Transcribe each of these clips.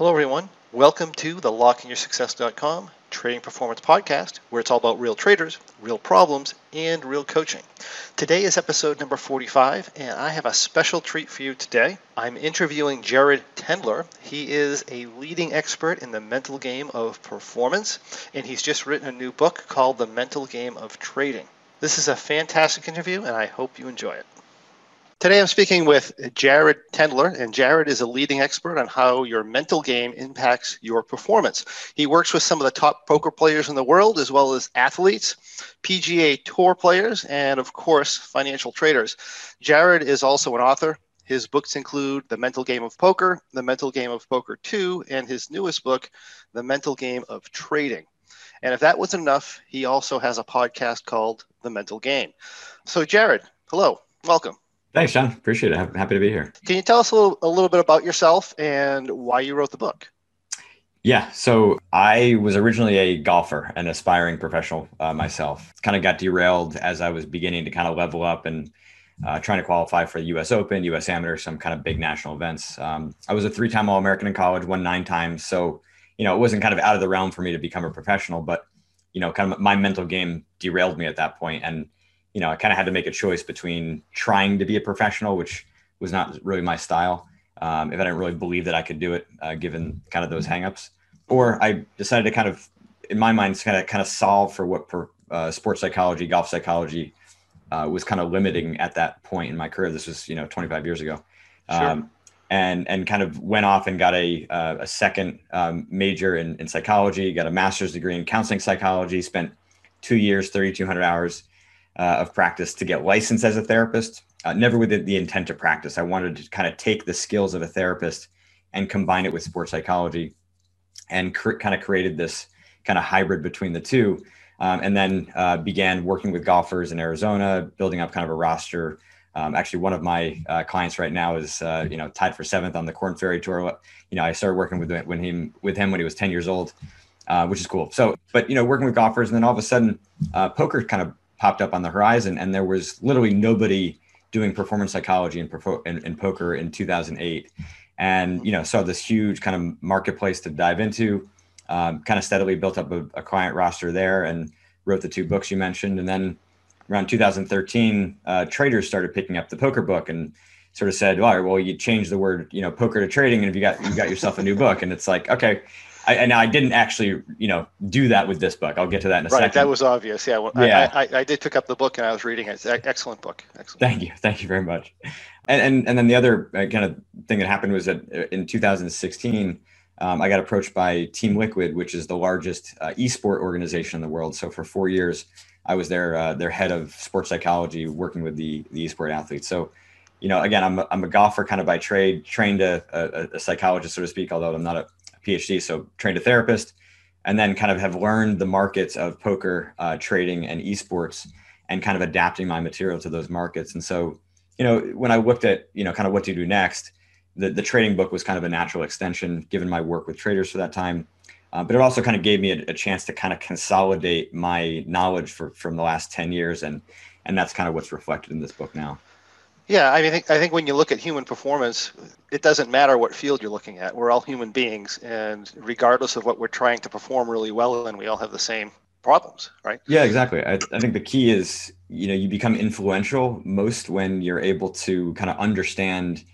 Hello, everyone. Welcome to the LockingYourSuccess.com Trading Performance Podcast, where it's all about real traders, real problems, and real coaching. Today is episode number 45, and I have a special treat for you today. I'm interviewing Jared Tendler. He is a leading expert in the mental game of performance, and he's just written a new book called The Mental Game of Trading. This is a fantastic interview, and I hope you enjoy it. Today I'm speaking with Jared Tendler, and Jared is a leading expert on how your mental game impacts your performance. He works with some of the top poker players in the world, as well as athletes, PGA Tour players, and of course, financial traders. Jared is also an author. His books include The Mental Game of Poker, The Mental Game of Poker 2, and his newest book, The Mental Game of Trading. And if that wasn't enough, he also has a podcast called The Mental Game. So, Jared, hello, welcome. Thanks, John. Appreciate it. I'm happy to be here. Can you tell us a little, a little bit about yourself and why you wrote the book? Yeah, so I was originally a golfer, an aspiring professional uh, myself. Kind of got derailed as I was beginning to kind of level up and uh, trying to qualify for the U.S. Open, U.S. Amateur, some kind of big national events. Um, I was a three-time All-American in college, won nine times. So you know, it wasn't kind of out of the realm for me to become a professional, but you know, kind of my mental game derailed me at that point, and you know, I kind of had to make a choice between trying to be a professional, which was not really my style, um, if I didn't really believe that I could do it, uh, given kind of those hangups, or I decided to kind of, in my mind, kind of kind of solve for what per, uh, sports psychology, golf psychology uh, was kind of limiting at that point in my career. This was, you know, 25 years ago. Sure. Um, and, and kind of went off and got a, uh, a second um, major in, in psychology, got a master's degree in counseling psychology, spent two years, 3,200 hours uh, of practice to get licensed as a therapist. Uh, never with the intent to practice. I wanted to kind of take the skills of a therapist and combine it with sports psychology, and cr- kind of created this kind of hybrid between the two. Um, and then uh, began working with golfers in Arizona, building up kind of a roster. Um, actually, one of my uh, clients right now is uh, you know tied for seventh on the Korn Ferry Tour. You know, I started working with when him with him when he was ten years old, uh, which is cool. So, but you know, working with golfers, and then all of a sudden, uh, poker kind of popped up on the horizon, and there was literally nobody doing performance psychology and, in, in poker in 2008, and you know saw this huge kind of marketplace to dive into. Um, kind of steadily built up a, a, client roster there, and wrote the two books you mentioned, and then around 2013, uh, traders started picking up the poker book and sort of said, "Well, well, you changed the word, you know, poker to trading, and if you got you got yourself a new book." And it's like, okay, I, and I didn't actually, you know, do that with this book. I'll get to that in a right, second. Right, that was obvious. Yeah, well, yeah. I, I, I, did pick up the book and I was reading it. It's an excellent book. Excellent. Thank you, thank you very much. And and, and then the other uh, kind of thing that happened was that uh, in 2016, um, I got approached by Team Liquid, which is the largest uh, esport organization in the world. So for four years, I was their uh, their head of sports psychology, working with the the esport athletes. So you know, again, I'm a, I'm a golfer kind of by trade, trained a, a, a psychologist, so to speak, although I'm not a PhD, so trained a therapist, and then kind of have learned the markets of poker, uh, trading, and esports, and kind of adapting my material to those markets. And so, you know, when I looked at, you know, kind of what to do next, the, the trading book was kind of a natural extension given my work with traders for that time. Uh, but it also kind of gave me a, a, chance to kind of consolidate my knowledge for, from the last 10 years. And, and that's kind of what's reflected in this book now. Yeah, I mean, I think, I think when you look at human performance, it doesn't matter what field you're looking at. We're all human beings, and regardless of what we're trying to perform really well in, we all have the same problems, right? Yeah, exactly. I, I think the key is, you know, you become influential most when you're able to kind of understand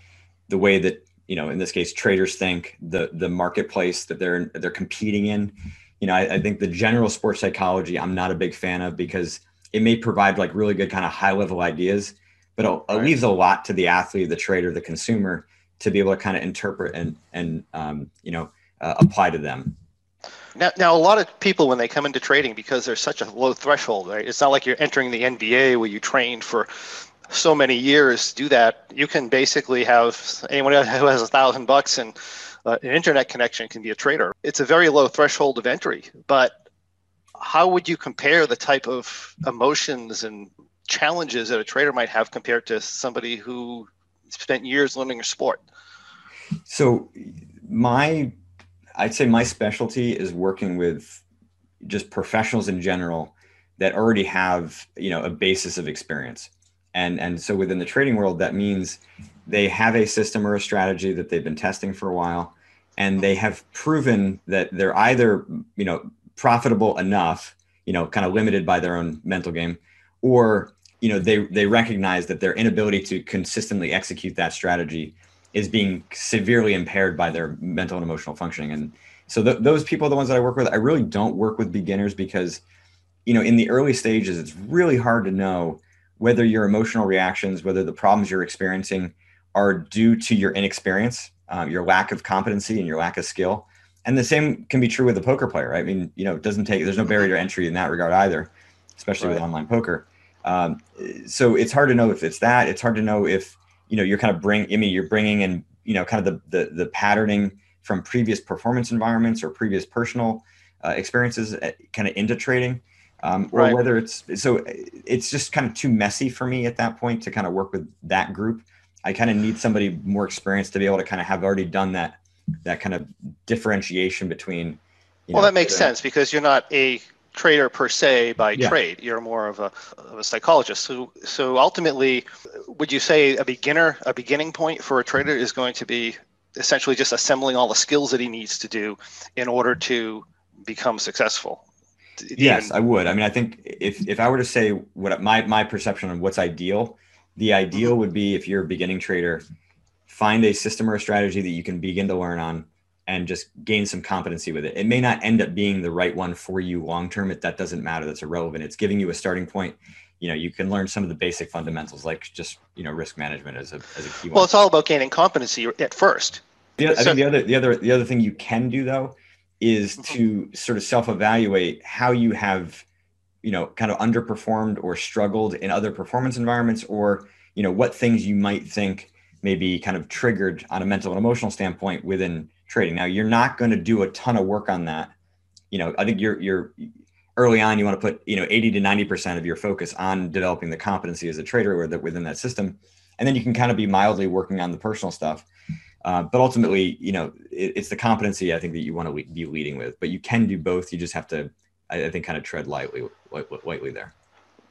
the way that, you know, in this case, traders think, the the marketplace that they're they're competing in. You know, I, I think the general sports psychology I'm not a big fan of because it may provide like really good kind of high level ideas but it, right. leaves a lot to the athlete, the trader, the consumer to be able to kind of interpret and and um, you know uh, apply to them. Now, now, a lot of people when they come into trading because there's such a low threshold, right? It's not like you're entering the NBA where you trained for so many years to do that. You can basically have anyone who has a thousand bucks and uh, an internet connection can be a trader. It's a very low threshold of entry, but how would you compare the type of emotions and challenges that a trader might have compared to somebody who spent years learning a sport? So, my, I'd say my specialty is working with just professionals in general that already have, you know, a basis of experience. And, and so within the trading world, that means they have a system or a strategy that they've been testing for a while. and they have proven that they're either you know profitable enough you know kind of limited by their own mental game or you know they they recognize that their inability to consistently execute that strategy is being severely impaired by their mental and emotional functioning and so th- those people are the ones that i work with i really don't work with beginners because you know in the early stages it's really hard to know whether your emotional reactions whether the problems you're experiencing are due to your inexperience um, your lack of competency and your lack of skill and the same can be true with a poker player right? i mean you know it doesn't take there's no barrier to entry in that regard either especially right. with online poker um, so it's hard to know if it's that. It's hard to know if you know you're kind of bring. I mean, you're bringing in you know kind of the the, the patterning from previous performance environments or previous personal uh, experiences at, uh, kind of into trading, um, or right. whether it's so it's just kind of too messy for me at that point to kind of work with that group. I kind of need somebody more experienced to be able to kind of have already done that that kind of differentiation between. well, know, that makes sense because you're not a trader per se by yeah. trade. You're more of a, of a psychologist. So, so ultimately, would you say a beginner, a beginning point for a trader is going to be essentially just assembling all the skills that he needs to do in order to become successful? Yes, I would. I mean, I think if, if I were to say what my, my perception of what's ideal, the ideal mm-hmm. would be if you're a beginning trader, find a system or a strategy that you can begin to learn on and just gain some competency with it. It may not end up being the right one for you long term. It that doesn't matter. That's irrelevant. It's giving you a starting point. You know, you can learn some of the basic fundamentals, like just you know risk management as a as a key. Well, one. it's all about gaining competency at first. Yeah, I think the other the other the other thing you can do though is mm-hmm. to sort of self evaluate how you have you know kind of underperformed or struggled in other performance environments or you know what things you might think may be kind of triggered on a mental and emotional standpoint within trading. Now you're not going to do a ton of work on that. You know, I think you're you're early on you want to put you know 80 to 90 percent of your focus on developing the competency as a trader or that within that system, and then you can kind of be mildly working on the personal stuff. Uh, but ultimately, you know, it, it's the competency I think that you want to le- be leading with. But you can do both. You just have to, I, I think, kind of tread lightly, lightly there.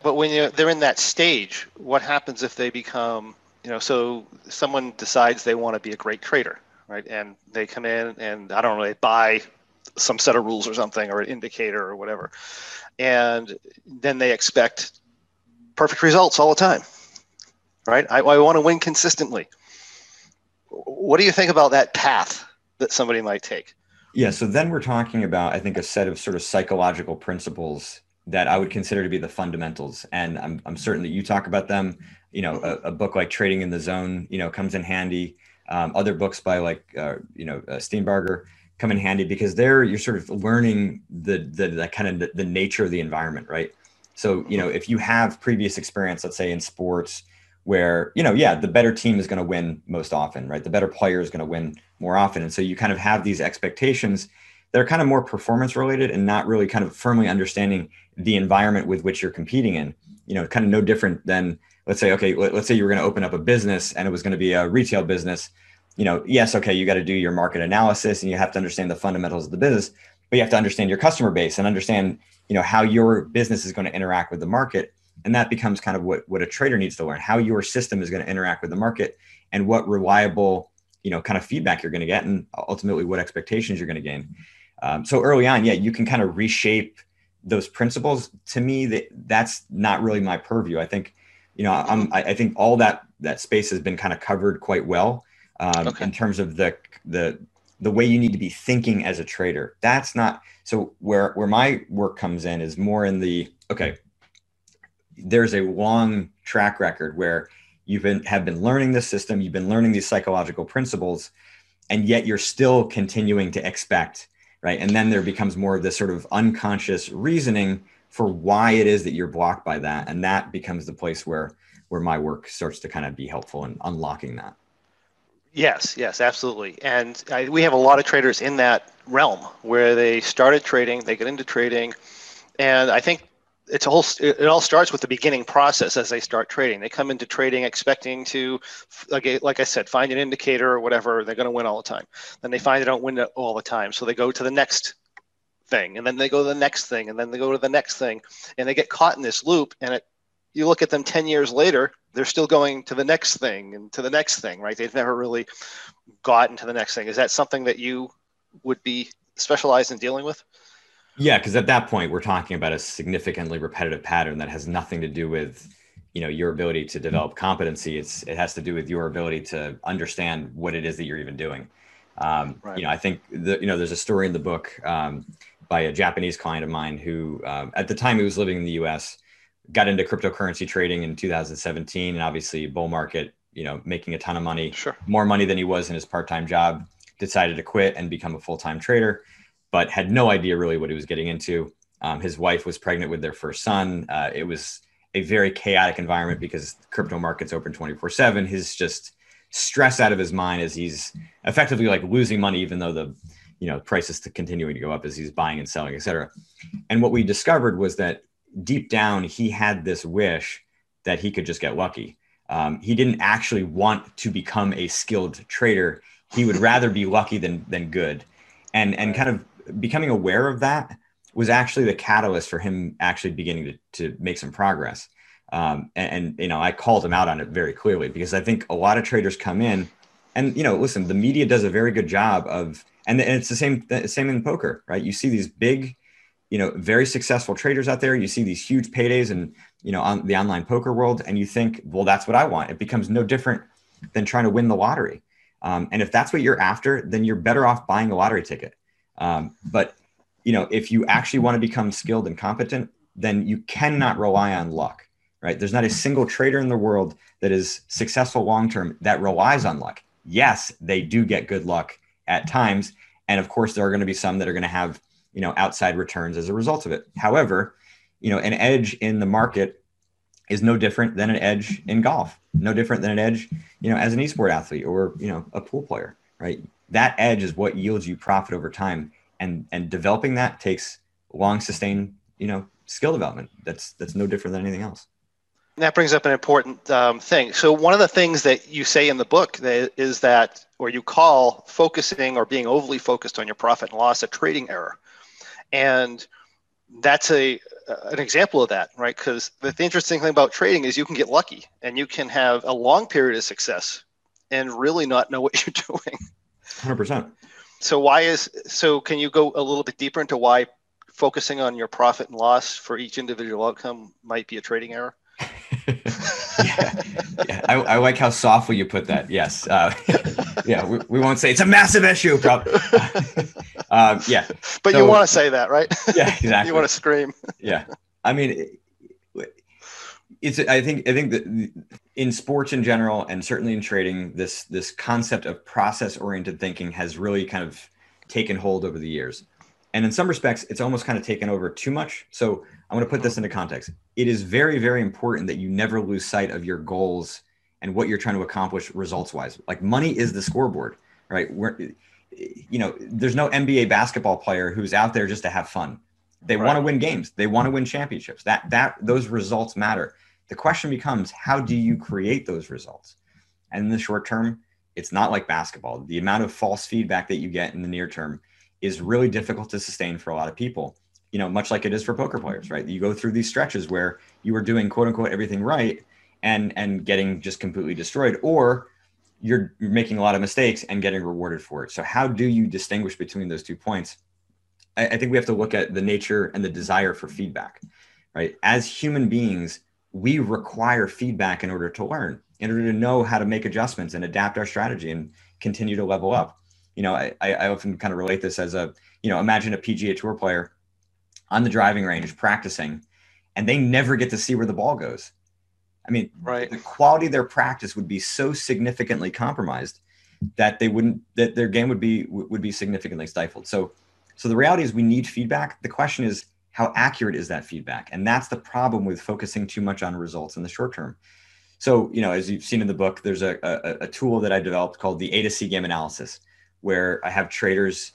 But when they're in that stage, what happens if they become, you know, so someone decides they want to be a great trader, right? And they come in and I don't know, they buy some set of rules or something or an indicator or whatever. And then they expect perfect results all the time, right? I, I want to win consistently. What do you think about that path that somebody might take? Yeah, so then we're talking about, I think, a set of sort of psychological principles that I would consider to be the fundamentals. And I'm, I'm certain that you talk about them. You know, a, a book like Trading in the Zone, you know, comes in handy. Um, other books by like uh, you know uh, Steenbarger come in handy because there you're sort of learning the the, the kind of the, the, nature of the environment, right? So you know if you have previous experience, let's say in sports, where you know yeah the better team is going to win most often, right? The better player is going to win more often, and so you kind of have these expectations that are kind of more performance related and not really kind of firmly understanding the environment with which you're competing in. You know, kind of no different than let's say, okay, let, us say you were going to open up a business and it was going to be a retail business. You know, yes, okay, you got to do your market analysis and you have to understand the fundamentals of the business, but you have to understand your customer base and understand, you know, how your business is going to interact with the market. And that becomes kind of what, what a trader needs to learn, how your system is going to interact with the market and what reliable, you know, kind of feedback you're going to get and ultimately what expectations you're going to gain. Um, so early on, yeah, you can kind of reshape those principles. To me, that that's not really my purview. I think you know, I'm, I, think all that that space has been kind of covered quite well um, okay. in terms of the the the way you need to be thinking as a trader. That's not so where where my work comes in is more in the okay. There's a long track record where you've been have been learning the system, you've been learning these psychological principles, and yet you're still continuing to expect right. And then there becomes more of this sort of unconscious reasoning for why it is that you're blocked by that. And that becomes the place where where my work starts to kind of be helpful in unlocking that. Yes yes absolutely. And I, we have a lot of traders in that realm where they started trading they get into trading. And i think it's a whole it all starts with the beginning process as they start trading. They come into trading expecting to like, like i said find an indicator or whatever they're going to win all the time. Then they find they don't win all the time. So they go to the next thing and then they go to the next thing and then they go to the next thing and they get caught in this loop and it you look at them 10 years later, they're still going to the next thing and to the next thing, right? They've never really gotten to the next thing. Is that something that you would be specialized in dealing with? Yeah, because at that point we're talking about a significantly repetitive pattern that has nothing to do with you know your ability to develop competency. It's it has to do with your ability to understand what it is that you're even doing. Um, right. You know, I think the you know there's a story in the book um, by a Japanese client of mine who um, at the time he was living in the U.S. got into cryptocurrency trading in 2017, and obviously bull market. You know, making a ton of money, sure. more money than he was in his part-time job. Decided to quit and become a full-time trader but had no idea really what he was getting into. Um, his wife was pregnant with their first son. Uh, it was a very chaotic environment because crypto markets open 24 7. His just stress out of his mind as he's effectively like losing money, even though the you know prices to continuing to go up as he's buying and selling, et cetera. And what we discovered was that deep down he had this wish that he could just get lucky. Um, he didn't actually want to become a skilled trader. He would rather be lucky than than good, and and kind of becoming aware of that was actually the catalyst for him actually beginning to, to make some progress. Um, and, and, you know, I called him out on it very clearly because I think a lot of traders come in and, you know, listen, the media does a very good job of, and, and it's the same, same in poker, right? You see these big, you know, very successful traders out there. You see these huge paydays and, you know, on the online poker world. And you think, well, that's what I want. It becomes no different than trying to win the lottery. Um, and if that's what you're after, then you're better off buying a lottery ticket um, but you know, if you actually want to become skilled and competent, then you cannot rely on luck, right? There's not a single trader in the world that is successful long term that relies on luck. Yes, they do get good luck at times, and of course, there are going to be some that are going to have you know outside returns as a result of it. However, you know, an edge in the market is no different than an edge in golf, no different than an edge, you know, as an esport athlete or you know a pool player, right? that edge is what yields you profit over time and and developing that takes long sustained you know skill development that's that's no different than anything else that brings up an important um, thing so one of the things that you say in the book that is that or you call focusing or being overly focused on your profit and loss a trading error and that's a an example of that right because the, the interesting thing about trading is you can get lucky and you can have a long period of success and really not know what you're doing 100%. So why is so can you go a little bit deeper into why focusing on your profit and loss for each individual outcome might be a trading error? yeah, yeah. I, I, like how softly you put that. Yes. Uh, yeah, we, we won't say it's a massive issue. Probably. um, yeah. But so, you want to say that, right? Yeah, exactly. you want to scream. yeah. I mean, it's i think i think that in sports in general and certainly in trading this this concept of process oriented thinking has really kind of taken hold over the years and in some respects it's almost kind of taken over too much so i'm going to put this into context it is very very important that you never lose sight of your goals and what you're trying to accomplish results wise like money is the scoreboard right We're, you know there's no nba basketball player who's out there just to have fun they right. want to win games they want to win championships that that those results matter the question becomes how do you create those results? And in the short term, it's not like basketball. The amount of false feedback that you get in the near term is really difficult to sustain for a lot of people. You know, much like it is for poker players, right? You go through these stretches where you are doing quote unquote everything right and and getting just completely destroyed, or you're, you're making a lot of mistakes and getting rewarded for it. So how do you distinguish between those two points? I, I think we have to look at the nature and the desire for feedback, right? As human beings, we require feedback in order to learn, in order to know how to make adjustments and adapt our strategy and continue to level up. You know, I, I often kind of relate this as a, you know, imagine a PGA Tour player on the driving range practicing, and they never get to see where the ball goes. I mean, right. the quality of their practice would be so significantly compromised that they wouldn't that their game would be would be significantly stifled. So so the reality is we need feedback. The question is how accurate is that feedback? And that's the problem with focusing too much on results in the short term. So, you know, as you've seen in the book, there's a, a, a tool that I developed called the A to C game analysis, where I have traders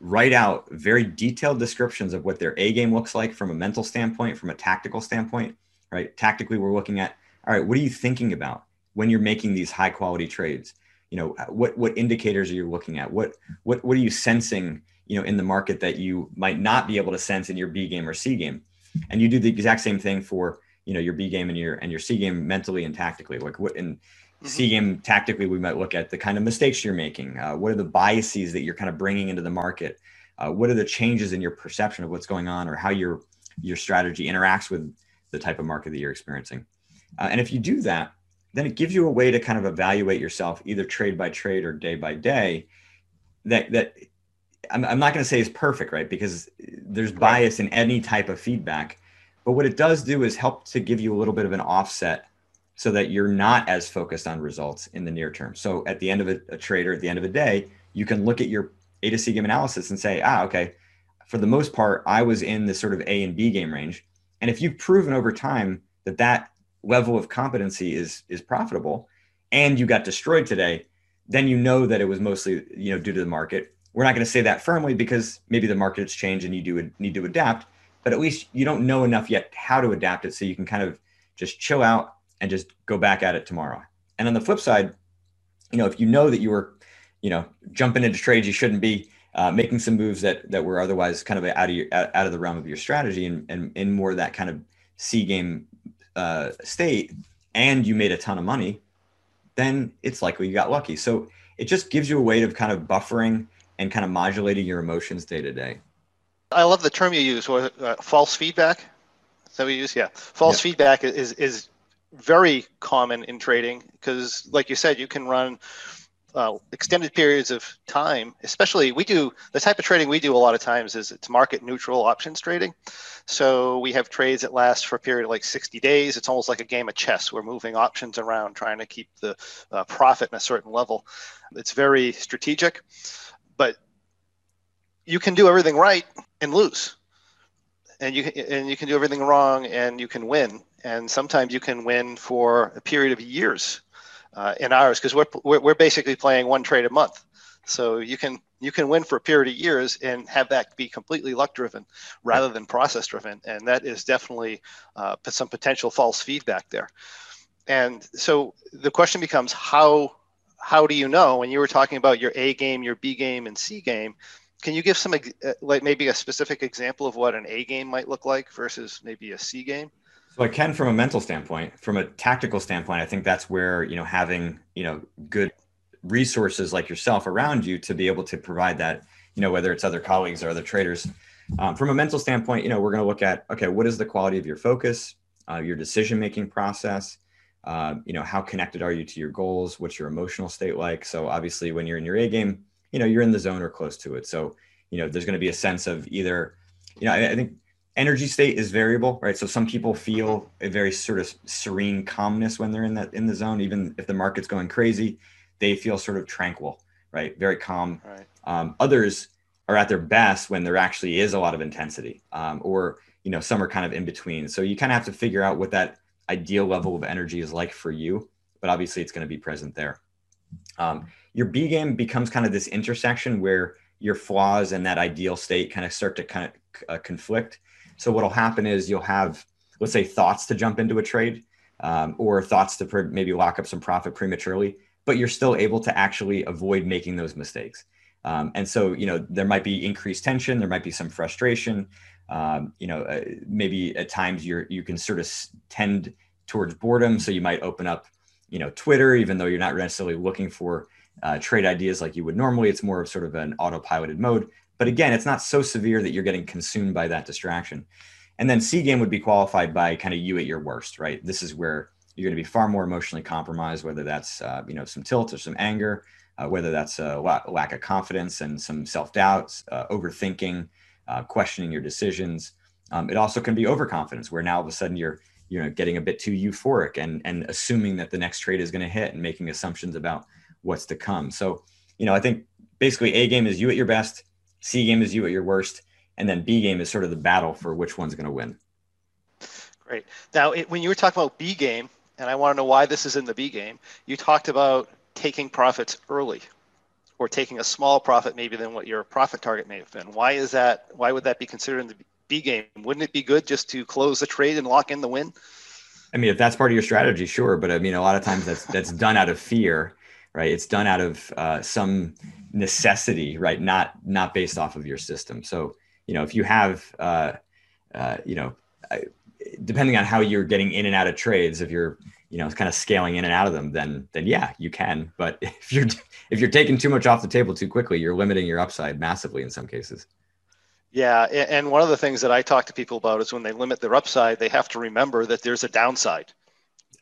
write out very detailed descriptions of what their A game looks like from a mental standpoint, from a tactical standpoint, right? Tactically, we're looking at, all right, what are you thinking about when you're making these high quality trades? You know, uh, what, what indicators are you looking at? What, what, what are you sensing you know in the market that you might not be able to sense in your B game or C game. And you do the exact same thing for you know your B game and your and your C game mentally and tactically. Like what in mm-hmm. C tactically, we might look at the kind of mistakes you're making. Uh, what are the biases that you're kind of bringing into the market? Uh, what are the changes in your perception of what's going on, or how your your strategy interacts with the type of market that you're experiencing? Uh, and if you do that, then it gives you a way to kind of evaluate yourself either trade by trade or day by day. That that I'm, I'm not going to say is perfect, right? Because there's bias in any type of feedback. But what it does do is help to give you a little bit of an offset so that you're not as focused on results in the near term. So at the end of a, a trader, at the end of a day, you can look at your A to C game analysis and say, ah, okay, for the most part, I was in this sort of A and B game range. And if you've proven over time that that level of competency is is profitable and you got destroyed today, then you know that it was mostly, you know, due to the market we're not going to say that firmly because maybe the market's changed and you do need to adapt, but at least you don't know enough yet how to adapt it. So you can kind of just chill out and just go back at it tomorrow. And on the flip side, you know, if you know that you were, you know, jumping into trades you shouldn't be, uh, making some moves that that were otherwise kind of out of your out of the realm of your strategy and and in more that kind of C game uh, state, and you made a ton of money, then it's likely you got lucky. So it just gives you a way of kind of buffering and kind of modulating your emotions day to day. I love the term you use, uh, false feedback. Is that you use? Yeah. False yeah. feedback is, is very common in trading because, like you said, you can run uh, extended periods of time, especially we do the type of trading we do a lot of times is it's market neutral options trading. So we have trades that last for a period of like 60 days. It's almost like a game of chess. We're moving options around, trying to keep the uh, profit in a certain level. It's very strategic but you can do everything right and lose and you can, and you can do everything wrong and you can win. And sometimes you can win for a period of years uh, in ours because we're, we're, we're basically playing one trade a month. So you can you can win for a period of years and have that be completely luck driven rather than process driven. And that is definitely uh, some potential false feedback there. And so the question becomes how how do you know? When you were talking about your A game, your B game, and C game? Can you give some uh, like maybe a specific example of what an A game might look like versus maybe a C game? So I can from a mental standpoint, from a tactical standpoint, I think that's where you know having you know good resources like yourself around you to be able to provide that you know whether it's other colleagues or other traders. Um, from a mental standpoint, you know we're going to look at okay, what is the quality of your focus, uh, your decision making process, uh, you know how connected are you to your goals what's your emotional state like so obviously when you're in your a game you know you're in the zone or close to it. So you know there's going to be a sense of either you know I, I, think energy state is variable right? So some people feel a very sort of serene calmness when they're in that in the zone. Even if the market's going crazy they feel sort of tranquil right? Very calm. Right. Um, others are at their best when there actually is a lot of intensity um, or you know some are kind of in between. So you kind of have to figure out what that ideal level of energy is like for you, but obviously it's going to be present there. Um, your B game becomes kind of this intersection where your flaws and that ideal state kind of start to kind of uh, conflict. So what'll happen is you'll have, let's say, thoughts to jump into a trade, um, or thoughts to maybe lock up some profit prematurely, but you're still able to actually avoid making those mistakes. Um, and so, you know, there might be increased tension, there might be some frustration, um, you know, uh, maybe at times you're you can sort of tend towards boredom, so you might open up, you know, Twitter, even though you're not necessarily looking for uh, trade ideas like you would normally. It's more of sort of an autopiloted mode. But again, it's not so severe that you're getting consumed by that distraction. And then C game would be qualified by kind of you at your worst, right? This is where you're going to be far more emotionally compromised, whether that's uh, you know some tilt or some anger, uh, whether that's a lack of confidence and some self doubts, uh, overthinking, uh, questioning your decisions. Um, it also can be overconfidence, where now all of a sudden you're you know getting a bit too euphoric and and assuming that the next trade is going to hit and making assumptions about what's to come. So you know I think basically A game is you at your best, C game is you at your worst, and then B game is sort of the battle for which one's going to win. Great. Now, it, when you were talking about B game, and I want to know why this is in the B game, you talked about taking profits early or taking a small profit maybe than what your profit target may have been. Why is that? Why would that be considered in the B game? Wouldn't it be good just to close the trade and lock in the win? I mean, if that's part of your strategy, sure. But I mean, a lot of times that's that's done out of fear, right? It's done out of uh, some necessity, right? Not not based off of your system. So you know, if you have, uh, uh, you know, depending on how you're getting in and out of trades, if you're you know kind of scaling in and out of them, then then yeah, you can. But if you're if you're taking too much off the table too quickly, you're limiting your upside massively in some cases. Yeah, and one of the things that I talk to people about is when they limit their upside, they have to remember that there's a downside.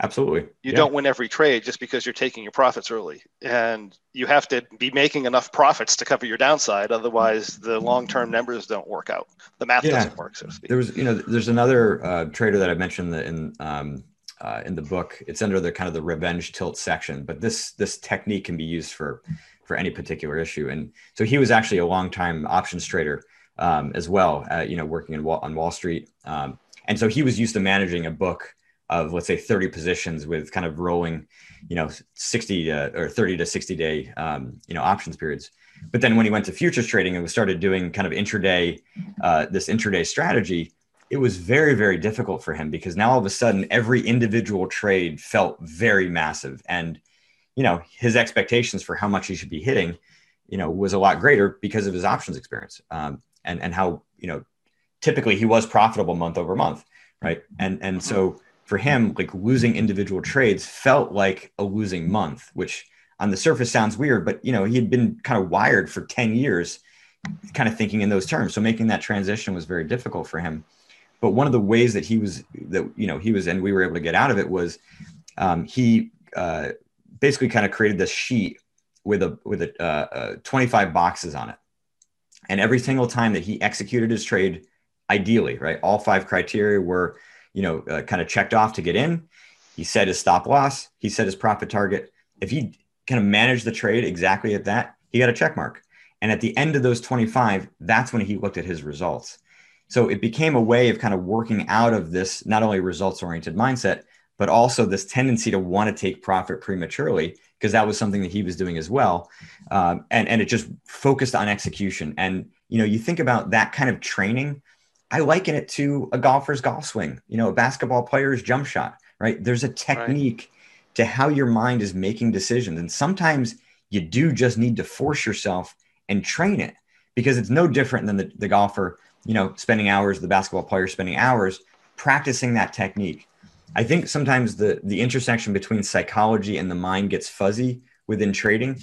Absolutely. You yeah. don't win every trade just because you're taking your profits early. And you have to be making enough profits to cover your downside. Otherwise, the long term numbers don't work out. The math yeah. doesn't work, so to speak. There was, you know, there's another uh, trader that I mentioned in, um, uh, in the book. It's under the kind of the revenge tilt section, but this this technique can be used for for any particular issue. And so he was actually a long time options trader um, as well, uh, you know, working in Wall, on Wall Street. Um, and so he was used to managing a book of let's say 30 positions with kind of rolling, you know, 60 to, or 30 to 60 day, um, you know, options periods. But then when he went to futures trading and started doing kind of intraday, uh, this intraday strategy, it was very, very difficult for him because now all of a sudden every individual trade felt very massive. And, you know, his expectations for how much he should be hitting, you know, was a lot greater because of his options experience um, and, and how, you know, typically he was profitable month over month. Right. And, and so, for him, like losing individual trades felt like a losing month, which on the surface sounds weird, but you know, he had been kind of wired for 10 years, kind of thinking in those terms. So making that transition was very difficult for him. But one of the ways that he was that, you know, he was, and we were able to get out of it was um, he uh, basically kind of created this sheet with a, with a, uh, uh, 25 boxes on it. And every single time that he executed his trade, ideally, right, all five criteria were you know, uh, kind of checked off to get in. He set his stop loss. He set his profit target. If he kind of managed the trade exactly at that, he got a check mark. And at the end of those 25, that's when he looked at his results. So it became a way of kind of working out of this not only results oriented mindset, but also this tendency to want to take profit prematurely, because that was something that he was doing as well. Um, and, and it just focused on execution. And, you know, you think about that kind of training I liken it to a golfer's golf swing, you know, a basketball player's jump shot, right? There's a technique right. to how your mind is making decisions. And sometimes you do just need to force yourself and train it because it's no different than the, the golfer, you know, spending hours, the basketball player spending hours practicing that technique. I think sometimes the, the intersection between psychology and the mind gets fuzzy within trading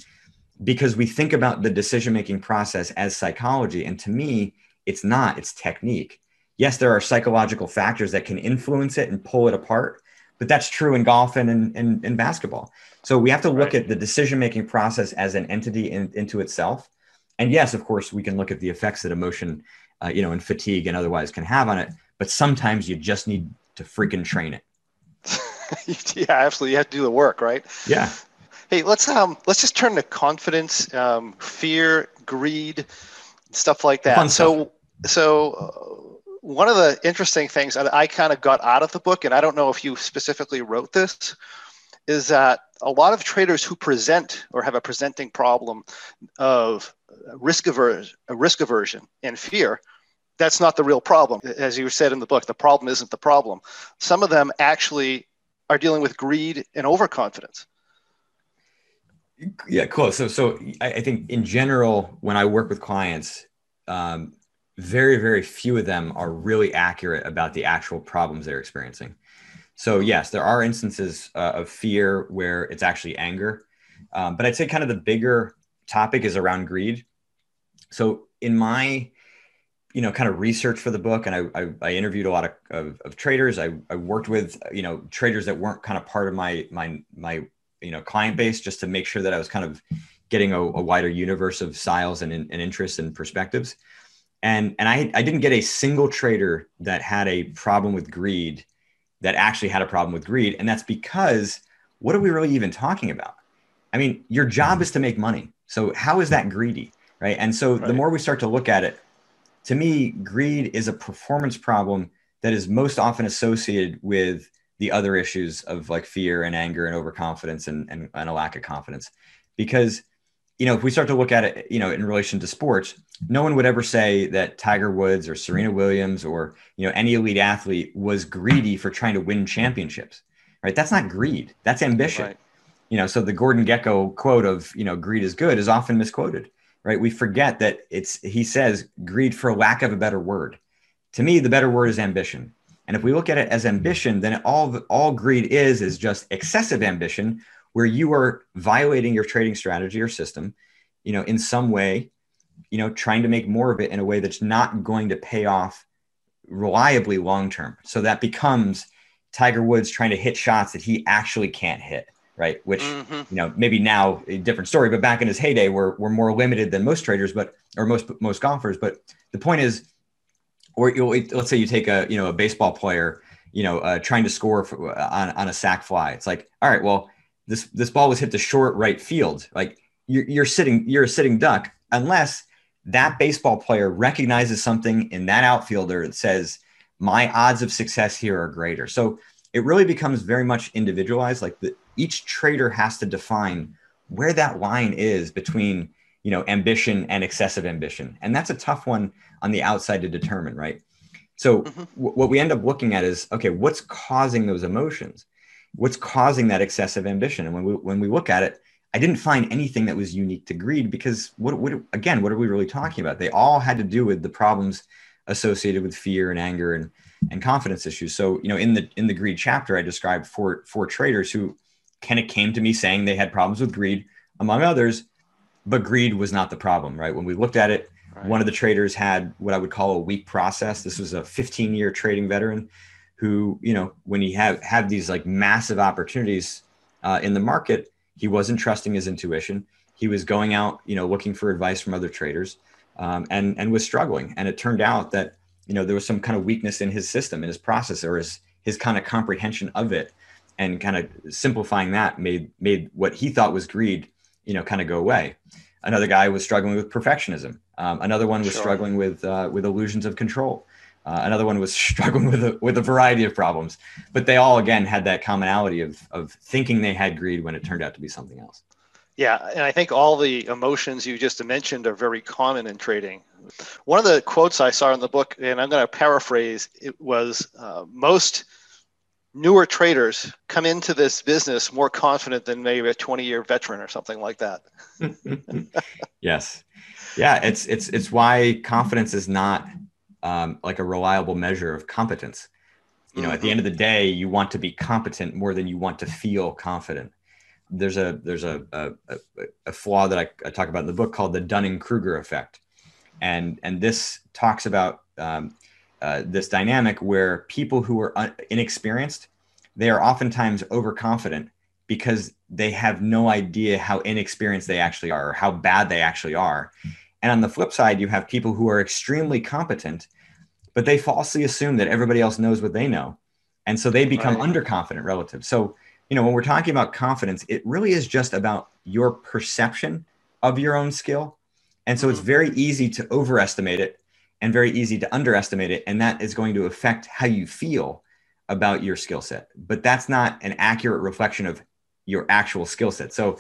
because we think about the decision making process as psychology. And to me, it's not, it's technique. Yes, there are psychological factors that can influence it and pull it apart, but that's true in golf and in, in, in basketball. So we have to look right. at the decision making process as an entity in, into itself. And yes, of course, we can look at the effects that emotion, uh, you know, and fatigue and otherwise can have on it. But sometimes you just need to freaking train it. yeah, absolutely. You have to do the work, right? Yeah. Hey, let's um let's just turn to confidence, um, fear, greed, stuff like that. Fun so stuff so uh, one of the interesting things that I kind of got out of the book, and I don't know if you specifically wrote this, is that a lot of traders who present or have a presenting problem of risk aversion, risk aversion and fear, that's not the real problem. As you said in the book, the problem isn't the problem. Some of them actually are dealing with greed and overconfidence. Yeah, cool. So, so I think in general, when I work with clients, um, very, very few of them are really accurate about the actual problems they're experiencing. So, yes, there are instances uh, of fear where it's actually anger. Um, but I'd say kind of the bigger topic is around greed. So, in my you know kind of research for the book and i, I, I interviewed a lot of, of, of, traders I, I worked with you know traders that weren't kind of part of my my my you know client base just to make sure that i was kind of getting a, a wider universe of styles and, and interests and perspectives and and I, I didn't get a single trader that had a problem with greed that actually had a problem with greed. And that's because what are we really even talking about? I mean your job is to make money. So how is that greedy right? And so right. the more we start to look at it to me greed is a performance problem that is most often associated with the other issues of like fear and anger and overconfidence and, and, and a lack of confidence. Because you know, if we start to look at it, you know, in relation to sports, no one would ever say that Tiger Woods or Serena Williams or, you know, any elite athlete was greedy for trying to win championships, right? That's not greed. That's ambition. Right. You know, so the Gordon Gekko quote of, you know, greed is good is often misquoted, right? We forget that it's, he says greed for lack of a better word. To me, the better word is ambition. And if we look at it as ambition, then all all greed is is just excessive ambition, where you are violating your trading strategy or system, you know, in some way, you know, trying to make more of it in a way that's not going to pay off reliably long term. So that becomes Tiger Woods trying to hit shots that he actually can't hit, right? Which mm-hmm. you know maybe now a different story, but back in his heyday, we're we're more limited than most traders, but or most most golfers. But the point is, or let's say you take a you know a baseball player, you know, uh, trying to score for, on on a sac fly. It's like, all right, well, this this ball was hit to short right field. Like you're, you're sitting you're a sitting duck unless that baseball player recognizes something in that outfielder that says my odds of success here are greater. So it really becomes very much individualized. Like the, each trader has to define where that line is between you know ambition and excessive ambition, and that's a tough one on the outside to determine, right? So mm-hmm. w- what we end up looking at is okay, what's causing those emotions? What's causing that excessive ambition? And when we when we look at it, I didn't find anything that was unique to greed because what, what again, what are we really talking about? They all had to do with the problems associated with fear and anger and and confidence issues. So, you know, in the in the greed chapter, I described four four traders who kind of came to me saying they had problems with greed, among others, but greed was not the problem, right? When we looked at it, right. one of the traders had what I would call a weak process. This was a 15 year trading veteran who, you know, when he had had these like massive opportunities uh, in the market, he wasn't trusting his intuition. He was going out, you know, looking for advice from other traders um, and and was struggling. And it turned out that you know there was some kind of weakness in his system, in his process, or his his kind of comprehension of it, and kind of simplifying that made made what he thought was greed, you know, kind of go away. Another guy was struggling with perfectionism. Um, another one was sure. struggling with uh, with illusions of control. Uh, another one was struggling with a, with a variety of problems, but they all again had that commonality of of thinking they had greed when it turned out to be something else. Yeah, and I think all the emotions you just mentioned are very common in trading. One of the quotes I saw in the book, and I'm going to paraphrase, it was uh, most newer traders come into this business more confident than maybe a 20 year veteran or something like that. yes. Yeah, it's it's it's why confidence is not um, like a reliable measure of competence. You know, mm-hmm. at the end of the day, you want to be competent more than you want to feel confident there's a there's a a, a flaw that I, I, talk about in the book called the Dunning Kruger effect, and and this talks about um, uh, this dynamic where people who are un- inexperienced they are oftentimes overconfident because they have no idea how inexperienced they actually are or how bad they actually are. And on the flip side, you have people who are extremely competent, but they falsely assume that everybody else knows what they know. And so they become right. underconfident relative. So you know, when we're talking about confidence, it really is just about your perception of your own skill. And so it's mm-hmm. very easy to overestimate it and very easy to underestimate it. And that is going to affect how you feel about your skill set. But that's not an accurate reflection of your actual skill set. So,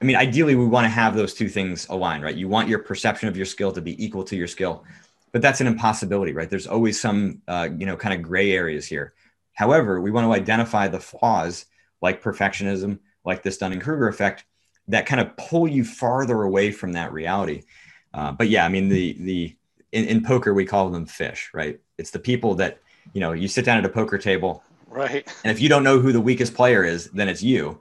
I mean, ideally, we want to have those two things aligned, right? You want your perception of your skill to be equal to your skill, but that's an impossibility, right? There's always some, uh, you know, kind of gray areas here. However, we want to identify the flaws like perfectionism, like this Dunning Kruger effect, that kind of pull you farther away from that reality. Uh, but yeah, I mean, the the in, in poker we call them fish, right? It's the people that you know you sit down at a poker table, right? And if you don't know who the weakest player is, then it's you.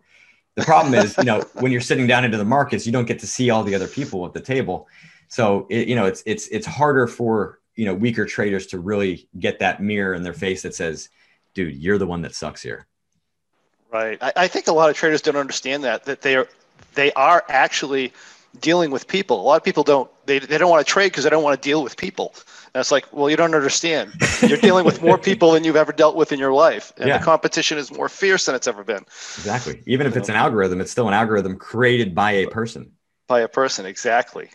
The problem is, you know, when you're sitting down into the markets, you don't get to see all the other people at the table. So it, you know, it's it's it's harder for you know weaker traders to really get that mirror in their face that says, "Dude, you're the one that sucks here." Right. I, I think a lot of traders don't understand that that they are they are actually dealing with people. A lot of people don't they, they don't want to trade because they don't want to deal with people. And it's like, well, you don't understand. You're dealing with more people than you've ever dealt with in your life. And yeah. the competition is more fierce than it's ever been. Exactly. Even if it's an algorithm, it's still an algorithm created by a person. By a person, exactly.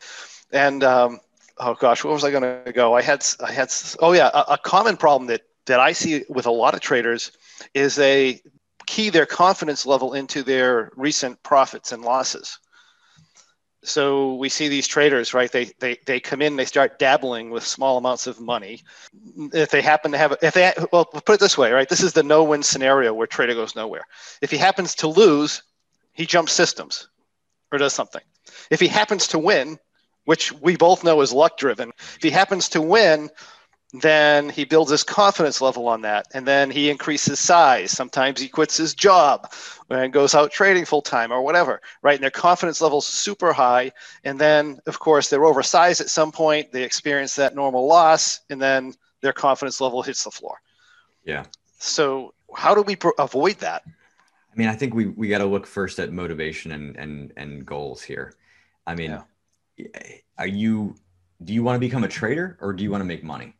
And um, oh gosh, where was I going to go? I had I had oh yeah, a, a common problem that that I see with a lot of traders is they key their confidence level into their recent profits and losses. So we see these traders, right? They, they, they come in, they start dabbling with small amounts of money. If they happen to have, if they, well, put it this way, right? This is the no win scenario where trader goes nowhere. If he happens to lose, he jumps systems or does something. If he happens to win, which we both know is luck driven, if he happens to win, then he builds his confidence level on that and then he increases size. Sometimes he quits his job and goes out trading full time or whatever right? And their confidence level's super high and then of course they're oversized at some point. They experience that normal loss and then their confidence level hits the floor. Yeah. So how do we pro- avoid that? I mean i think we we got to look first at motivation and and and goals here. I mean yeah. Are you do you want to become a trader or do you want to make money?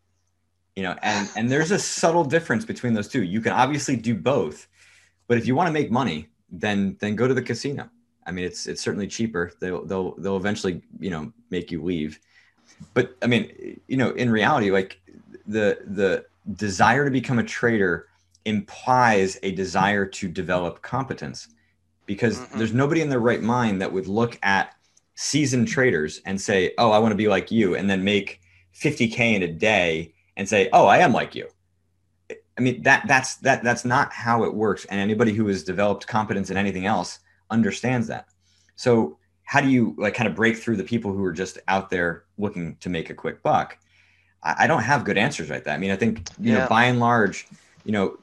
You know and and there's a subtle difference between those two. You can obviously do both but if you want to make money then then go to the casino. I mean it's it's certainly cheaper. They'll they'll they'll eventually you know make you leave. But i mean you know in reality like the the desire to become a trader implies a desire to develop competence because mm-hmm. there's nobody in their right mind that would look at seasoned traders and say oh i want to be like you and then make 50k in a day and say, "Oh, I am like you." I mean that that's that that's not how it works. And anybody who has developed competence in anything else understands that. So how do you like kind of break through the people who are just out there looking to make a quick buck? I, I don't have good answers right that. I mean, I think you yeah. know by and large, you know,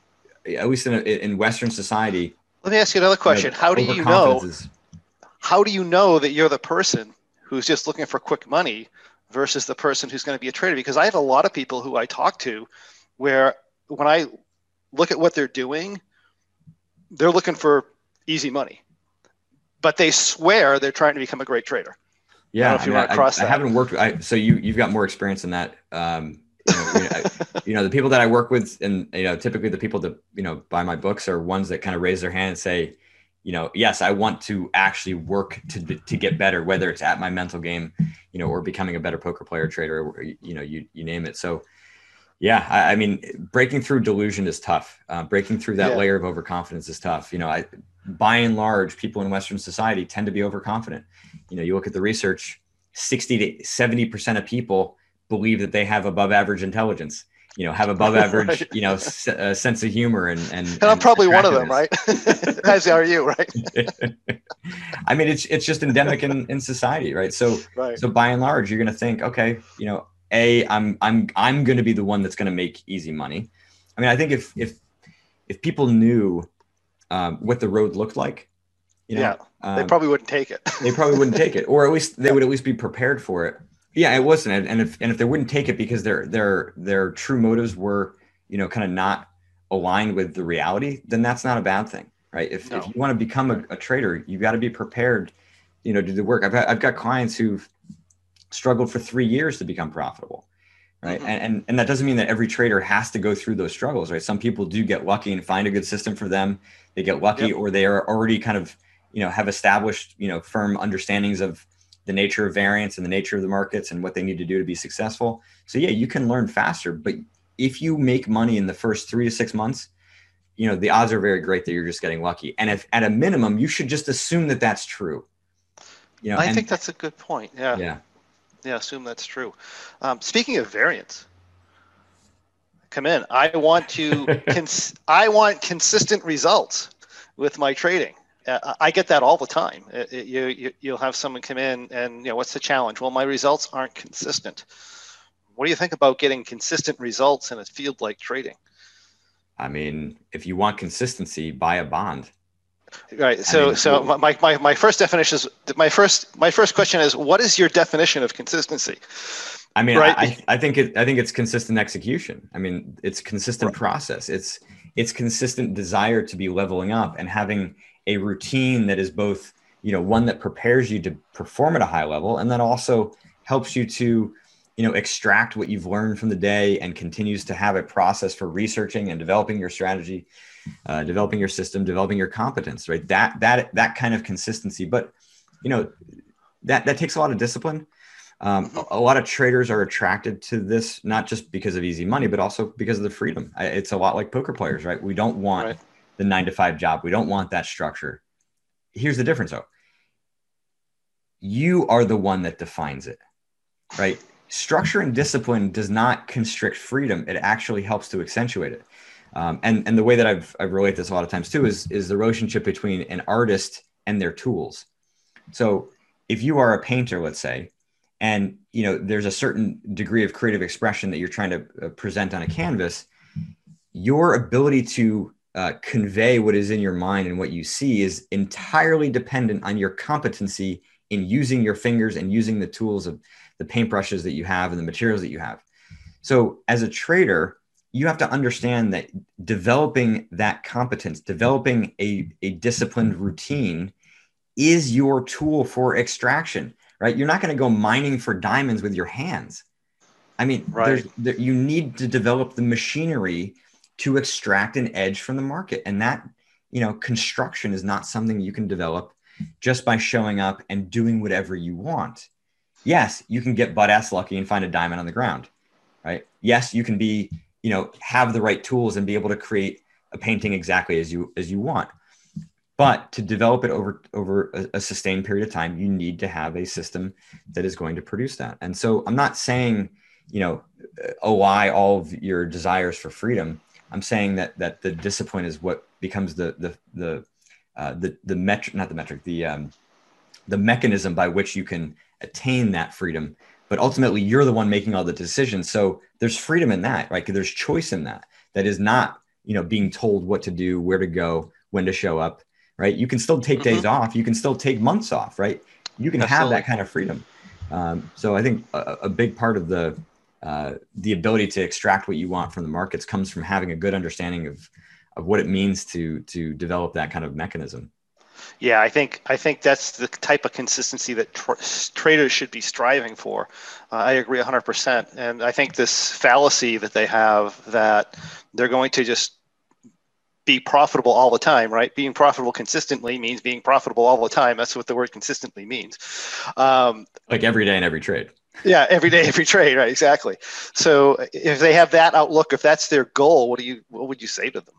at least in, a, in Western society. Let me ask you another question. You know, how do you know? Is, how do you know that you're the person who's just looking for quick money versus the person who's going to be a trader because I have a lot of people who I talk to where when I look at what they're doing, they're looking for easy money, but they swear they're trying to become a great trader. Yeah, I, mean, I, I, I haven't worked. I, so you you've got more experience in that. Um, you know, you know, the people that I work with, and you know, typically the people that you know buy my books are ones that kind of raise their hand and say, you know, yes, I want to actually work to to get better, whether it's at my mental game, you know, or becoming a better poker player, trader, or, you know, you you name it. So, yeah, I, I mean, breaking through delusion is tough. Uh, breaking through that yeah. layer of overconfidence is tough. You know, I by and large, people in Western society tend to be overconfident. You know, you look at the research, sixty to seventy percent of people believe that they have above average intelligence you know have above average right. you know s- uh, sense of humor and and, and I'm probably one of them right? As are you right? I mean it's it's just endemic in, in society right? So right. so by and large you're going to think okay you know a I'm I'm I'm going to be the one that's going to make easy money. I mean I think if if if people knew um, what the road looked like you know, yeah. Um, they probably wouldn't take it. they probably wouldn't take it or at least they would at least be prepared for it yeah, it wasn't. And if and if they wouldn't take it because their their their true motives were, you know, kind of not aligned with the reality, then that's not a bad thing, right? If, no. if you want to become a, a trader, you've got to be prepared, you know, to do the work. I've I've got clients who've struggled for three years to become profitable, right? Mm-hmm. And, and and that doesn't mean that every trader has to go through those struggles, right? Some people do get lucky and find a good system for them. They get lucky, yep. or they are already kind of, you know, have established, you know, firm understandings of the nature of variance and the nature of the markets and what they need to do to be successful. So yeah, you can learn faster, but if you make money in the first 3 to 6 months, you know, the odds are very great that you're just getting lucky. And if at a minimum, you should just assume that that's true. You know, I and, think that's a good point. Yeah. Yeah. Yeah, assume that's true. Um, speaking of variance, come in. I want to cons- I want consistent results with my trading. Uh, I get that all the time. It, it, you, you will have someone come in and you know what's the challenge? Well, my results aren't consistent. What do you think about getting consistent results in a field like trading? I mean, if you want consistency, buy a bond. Right. So, I mean, so my, my, my first definition is my first my first question is what is your definition of consistency? I mean, right? I, I think it I think it's consistent execution. I mean, it's consistent right. process. It's it's consistent desire to be leveling up and having a routine that is both you know one that prepares you to perform at a high level and then also helps you to you know extract what you've learned from the day and continues to have a process for researching and developing your strategy uh, developing your system developing your competence right? That that that kind of consistency. But you know that that takes a lot of discipline. Um, a, lot of traders are attracted to this not just because of easy money but also because of the freedom. It's a lot like poker players right? We don't want right the nine to five job. We don't want that structure. Here's the difference though. You are the one that defines it, right? Structure and discipline does not constrict freedom. It actually helps to accentuate it. Um, and, and the way that I've, I've related this a lot of times too is, is the relationship between an artist and their tools. So if you are a painter, let's say, and you know there's a certain degree of creative expression that you're trying to uh, present on a canvas your ability to uh, convey what is in your mind and what you see is entirely dependent on your competency in using your fingers and using the tools of the paintbrushes that you have and the materials that you have so as a trader you have to understand that developing that competence developing a, a disciplined routine is your tool for extraction right? You're not going to go mining for diamonds with your hands. I mean, right. there, you need to develop the machinery to extract an edge from the market. And that, you know, construction is not something you can develop just by showing up and doing whatever you want. Yes, you can get butt ass lucky and find a diamond on the ground, right? Yes, you can be, you know, have the right tools and be able to create a painting exactly as you as you want. But to develop it over over a, a, sustained period of time, you need to have a system that is going to produce that. And so I'm not saying, you know, OI uh, all of your desires for freedom. I'm saying that that the discipline is what becomes the the the uh, the the metric, not the metric, the um, the mechanism by which you can attain that freedom. But ultimately, you're the one making all the decisions. So there's freedom in that, right? There's choice in that. That is not, you know, being told what to do, where to go, when to show up right? You can still take mm-hmm. days off. You can still take months off, right? You can Absolutely. have that kind of freedom. Um, so I think a, a, big part of the uh, the ability to extract what you want from the markets comes from having a good understanding of of what it means to to develop that kind of mechanism. Yeah, I think I think that's the type of consistency that tr- traders should be striving for. Uh, I agree 100%, and I think this fallacy that they have that they're going to just be profitable all the time, right? Being profitable consistently means being profitable all the time. That's what the word consistently means. Um, like every day in every trade. Yeah, every day, every trade, right? Exactly. So if they have that outlook, if that's their goal, what do you, what would you say to them?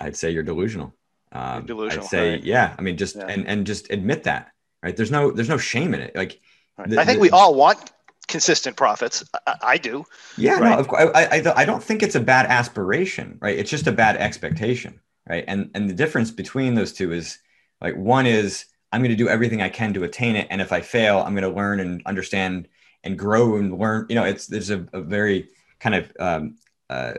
I'd say you're delusional. Um, you're delusional. I'd say, right. yeah. I mean, just yeah. and and just admit that, right? There's no there's no shame in it. Like, right. the, I think the, we all want consistent profits. I, I do. Yeah, right? no, of course. I, I, I don't think it's a bad aspiration, right? It's just a bad expectation, right? And and the difference between those two is like one is I'm going to do everything I can to attain it, and if I fail, I'm going to learn and understand and grow and learn. You know, it's there's a, a very kind of um, uh,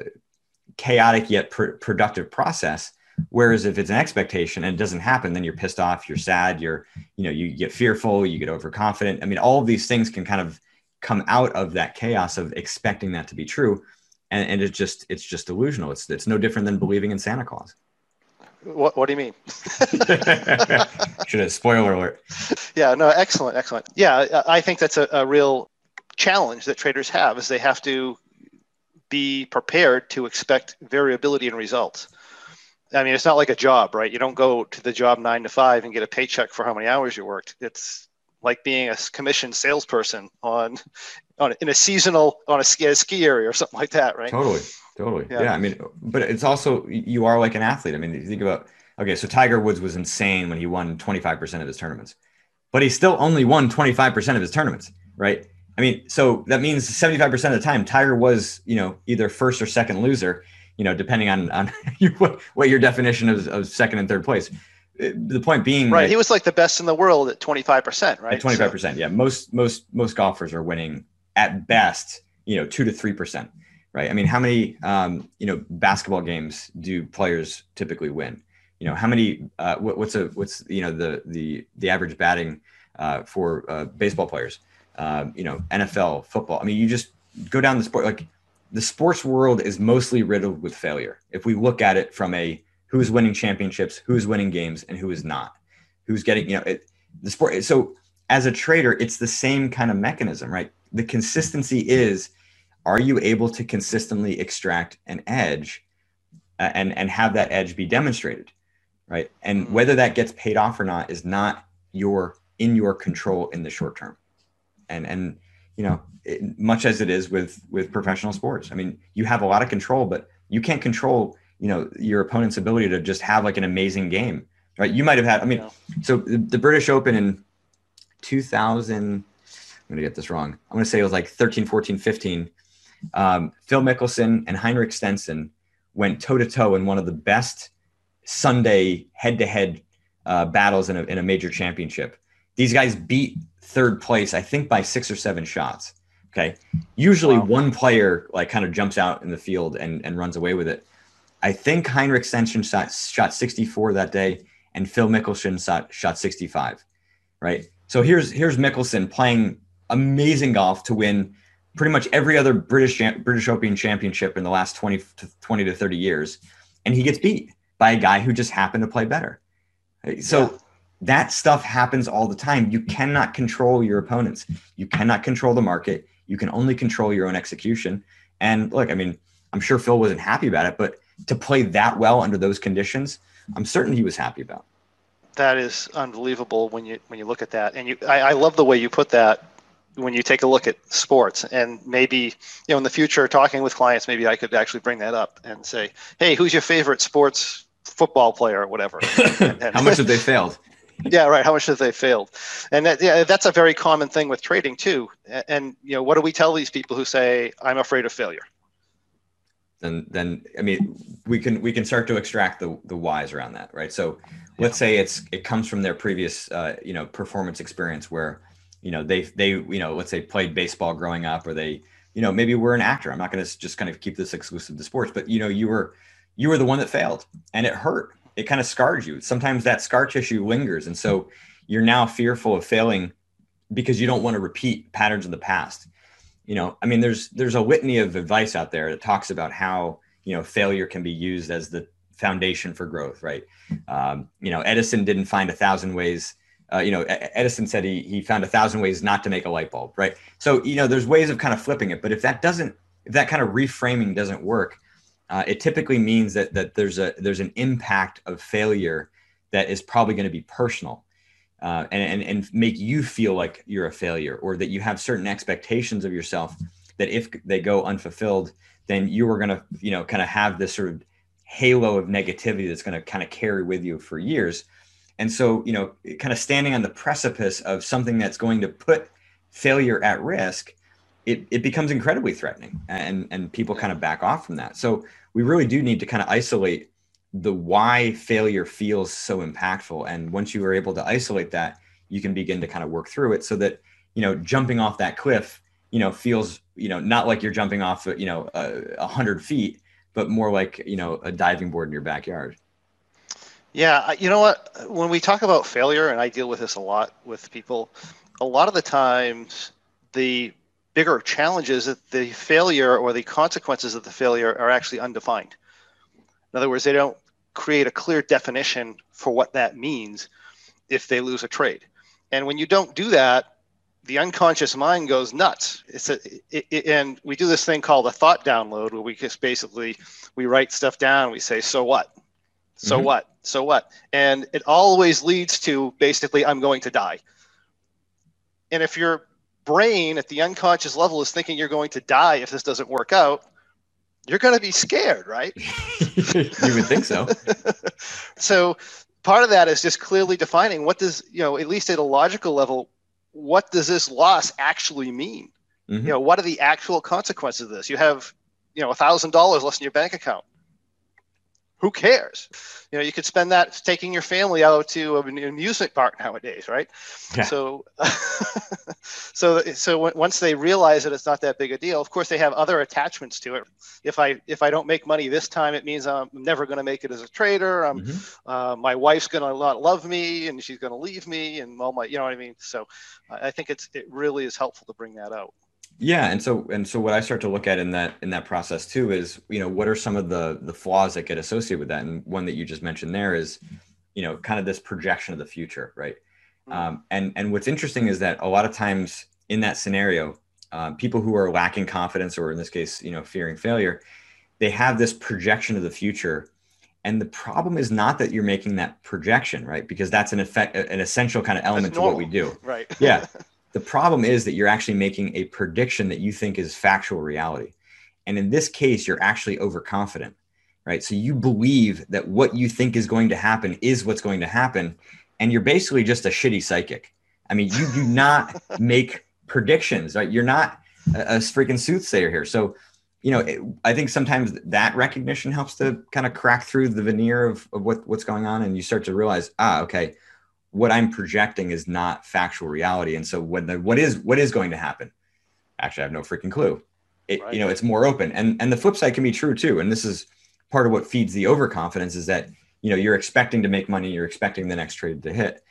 chaotic yet pr- productive process. Whereas if it's an expectation and it doesn't happen, then you're pissed off, you're sad, you're, you know, you get fearful, you get overconfident. I mean, all of these things can kind of come out of that chaos of expecting that to be true and, and it's just it's just delusional it's it's no different than believing in santa claus what, what do you mean should have spoiler alert yeah no excellent excellent yeah i think that's a, a real challenge that traders have is they have to be prepared to expect variability in results I mean, it's not like a job, right? You don't go to the job nine to five and get a paycheck for how many hours you worked. It's like being a commissioned salesperson on on in a seasonal on a ski, a ski area or something like that, right? Totally, totally. Yeah. yeah. I mean, but it's also you are like an athlete. I mean, you think about okay, so Tiger Woods was insane when he won 25% of his tournaments, but he still only won 25% of his tournaments, right? I mean, so that means 75% of the time Tiger was, you know, either first or second loser, you know, depending on on what, what your definition of, of second and third place. The point being right he was like the best in the world at 25% right? At 25% so. yeah. Most most most golfers are winning at best you know 2 to 3% right? I mean how many um, you know basketball games do players typically win? You know how many uh, what, what's a what's you know the the the average batting uh, for uh, baseball players uh, you know nfl football i mean you just go down the sport like the sports world is mostly riddled with failure if we look at it from a who's winning championships, who's winning games, and who is not, who's getting, you know, it, the sport. So as a trader, it's the same kind of mechanism, right? The consistency is, are you able to consistently extract an edge uh, and, and have that edge be demonstrated, right? And mm-hmm. whether that gets paid off or not is not your in your control in the short term. And, and, you know, it, much as it is with, with professional sports, I mean, you have a lot of control, but you can't control you know your opponent's ability to just have like an amazing game right you might have had i mean yeah. so the, british open in 2000 i'm going to get this wrong i'm going to say it was like 13 14 15 um, phil mickelson and henrik stenson went toe to toe in one of the best sunday head to head battles in a, in a major championship these guys beat third place, I think by six or seven shots. Okay. Usually wow. one player like kind of jumps out in the field and, and runs away with it. I think Henrik Stenson shot, shot 64 that day and Phil Mickelson shot, shot 65. Right. So here's here's Mickelson playing amazing golf to win pretty much every other British British Open championship in the last 20 to 20 to 30 years. And he gets beat by a guy who just happened to play better. So yeah. That stuff happens all the time. You cannot control your opponents. You cannot control the market. You can only control your own execution. And look, I mean, I'm sure Phil wasn't happy about it, but to play that well under those conditions, I'm certain he was happy about. That is unbelievable when you when you look at that, and you I, I love the way you put that when you take a look at sports and maybe you know in the future talking with clients maybe i could actually bring that up and say hey who's your favorite sports football player or whatever and, and how much have they failed yeah right. How much have they failed? And that, yeah, that's a very common thing with trading too. And, you know what do we tell these people who say i'm afraid of failure then then i mean we can we can start to extract the the whys around that right? So let's say it's it comes from their previous uh, you know performance experience where you know they they you know let's say played baseball growing up or they you know maybe we're an actor. I'm not going to just kind of keep this exclusive to sports but you know you were you were the one that failed and it hurt it kind of scars you. Sometimes that scar tissue lingers and so you're now fearful of failing because you don't want to repeat patterns of the past. You know i mean there's there's a litany of advice out there that talks about how you know failure can be used as the foundation for growth right? Um, you know edison didn't find a thousand ways uh, you know, Edison said he he found a thousand ways not to make a light bulb, right? So you know, there's ways of kind of flipping it, but if that doesn't, if that kind of reframing doesn't work, uh, it typically means that that there's a there's an impact of failure that is probably going to be personal, uh, and, and and make you feel like you're a failure, or that you have certain expectations of yourself that if they go unfulfilled, then you are going to you know kind of have this sort of halo of negativity that's going to kind of carry with you for years. And so, you know, kind of standing on the precipice of something that's going to put failure at risk, it, it becomes incredibly threatening and, and people kind of back off from that. So we really do need to kind of isolate the why failure feels so impactful. And once you are able to isolate that, you can begin to kind of work through it so that, you know, jumping off that cliff, you know, feels, you know, not like you're jumping off, you know, a, a hundred feet, but more like, you know, a diving board in your backyard. Yeah, you know what? When we talk about failure, and I deal with this a lot with people, a lot of the times the bigger challenges that the failure or the consequences of the failure are actually undefined. In other words, they don't create a clear definition for what that means if they lose a trade. And when you don't do that, the unconscious mind goes nuts. It's a, it, it, and we do this thing called a thought download, where we just basically we write stuff down. We say, "So what? So mm-hmm. what? So what? And it always leads to basically, I'm going to die. And if your brain at the unconscious level is thinking you're going to die if this doesn't work out, you're going to be scared, right? you would think so. so part of that is just clearly defining what does, you know, at least at a logical level, what does this loss actually mean? Mm-hmm. You know, what are the actual consequences of this? You have, you know, a thousand dollars less in your bank account who cares? You know, you could spend that taking your family out to an amusement park nowadays, right? Yeah. So, so, so once they realize that it's not that big a deal, of course they have other attachments to it. If I if I don't make money this time, it means I'm never going to make it as a trader. I'm, mm-hmm. uh, my wife's going to not love me, and she's going to leave me, and all my, you know what I mean. So, I think it's it really is helpful to bring that out yeah and so and so what i start to look at in that in that process too is you know what are some of the the flaws that get associated with that? And one that you just mentioned there is you know kind of this projection of the future right? Mm-hmm. um, and and what's interesting is that a lot of times in that scenario uh, people who are lacking confidence or in this case you know fearing failure they have this projection of the future. And the problem is not that you're making that projection right? Because that's an effect an essential kind of element to what we do. right. Yeah The problem is that you're actually making a prediction that you think is factual reality. And in this case, you're actually overconfident, right? So you believe that what you think is going to happen is what's going to happen. And you're basically just a shitty psychic. I mean, you do not make predictions, right? You're not a, a freaking soothsayer here. So, you know, it, I think sometimes that recognition helps to kind of crack through the veneer of, of what, what's going on. And you start to realize, ah, okay, what I'm projecting is not factual reality. And so what the, what is what is going to happen? Actually, I have no freaking clue. It, right. You know, it's more open. And and the flip side can be true too. And this is part of what feeds the overconfidence is that you know you're expecting to make money, you're expecting the next trade to hit.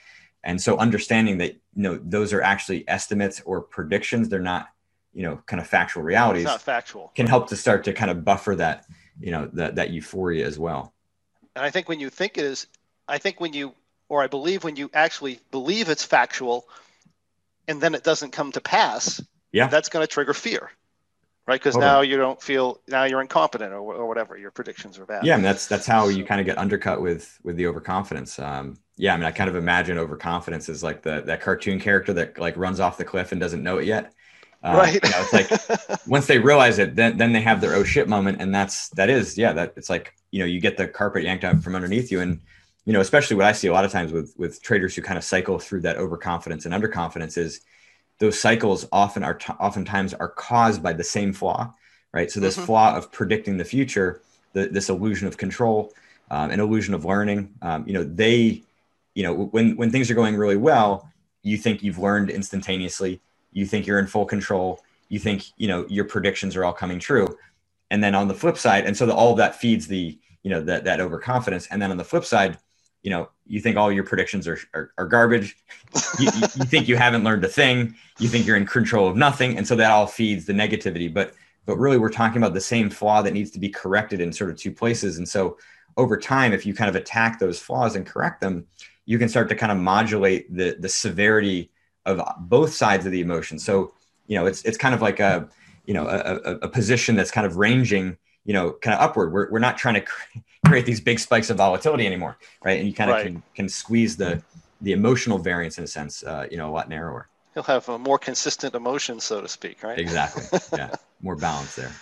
And so understanding that you know those are actually estimates or predictions, they're not you know kind of factual realities. It's not factual. Can help to start to kind of buffer that you know that that euphoria as well. And I think when you think it is, I think when you or I believe when you actually believe it's factual, and then it doesn't come to pass, yeah, that's going to trigger fear right? Because totally. now you don't feel now you're incompetent or, or whatever. Your predictions are bad. Yeah, I mean, that's that's how you kind of get undercut with with the overconfidence. Um, yeah, I mean, I kind of imagine overconfidence is like the that cartoon character that like runs off the cliff and doesn't know it yet. Uh, right. You know, it's like once they realize it, then then they have their oh shit moment, and that's that is yeah that it's like you know you get the carpet yanked out from underneath you, and you know especially what I see a lot of times with with traders who kind of cycle through that overconfidence and underconfidence is those cycles often are t- oftentimes are caused by the same flaw, right? So this mm-hmm. flaw of predicting the future, the, this illusion of control, um, an illusion of learning. Um, you know, they, you know, when when things are going really well, you think you've learned instantaneously. You think you're in full control. You think you know your predictions are all coming true, and then on the flip side, and so the, all of that feeds the you know that that overconfidence. And then on the flip side, you know you think all your predictions are, are, are garbage. You, you, think you haven't learned a thing. You think you're in control of nothing. And so that all feeds the negativity. But but really we're talking about the same flaw that needs to be corrected in sort of two places. And so over time if you kind of attack those flaws and correct them you can start to kind of modulate the the severity of both sides of the emotion. So you know it's it's kind of like a you know a, a, a position that's kind of ranging you know kind of upward we're, we're not trying to create these big spikes of volatility anymore, right? And you kind of right. can, can squeeze the the emotional variance in a sense, uh, you know, a lot narrower. He'll have a more consistent emotion, so to speak, right? Exactly. Yeah, more balance there.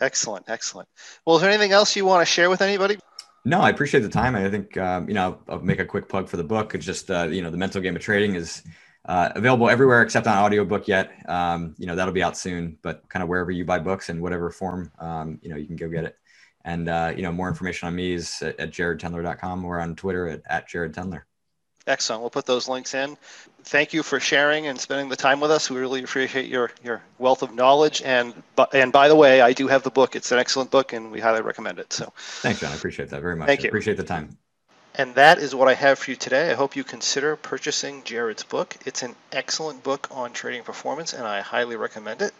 Excellent, excellent. Well, is there anything else you want to share with anybody? No, I appreciate the time. I think um, you know I'll, I'll, make a quick plug for the book. It's just uh, you know the mental game of trading is uh, available everywhere except on audiobook yet. Um, you know that'll be out soon, but kind of wherever you buy books in whatever form, um, you know you can go get it. And uh, you know, more information on me is at, at jaredtendler.com or on Twitter at, at jaredtendler. Excellent. We'll put those links in. Thank you for sharing and spending the time with us. We really appreciate your your wealth of knowledge. And and by the way, I do have the book. It's an excellent book, and we highly recommend it. So thanks, John. I appreciate that very much. Thank you. Appreciate the time. And that is what I have for you today. I hope you consider purchasing Jared's book. It's an excellent book on trading performance, and I highly recommend it.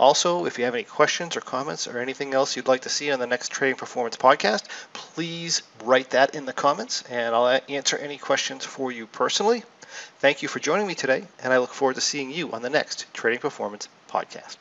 Also, if you have any questions or comments or anything else you'd like to see on the next Trading Performance podcast, please write that in the comments, and I'll answer any questions for you personally. Thank you for joining me today, and I look forward to seeing you on the next Trading Performance podcast.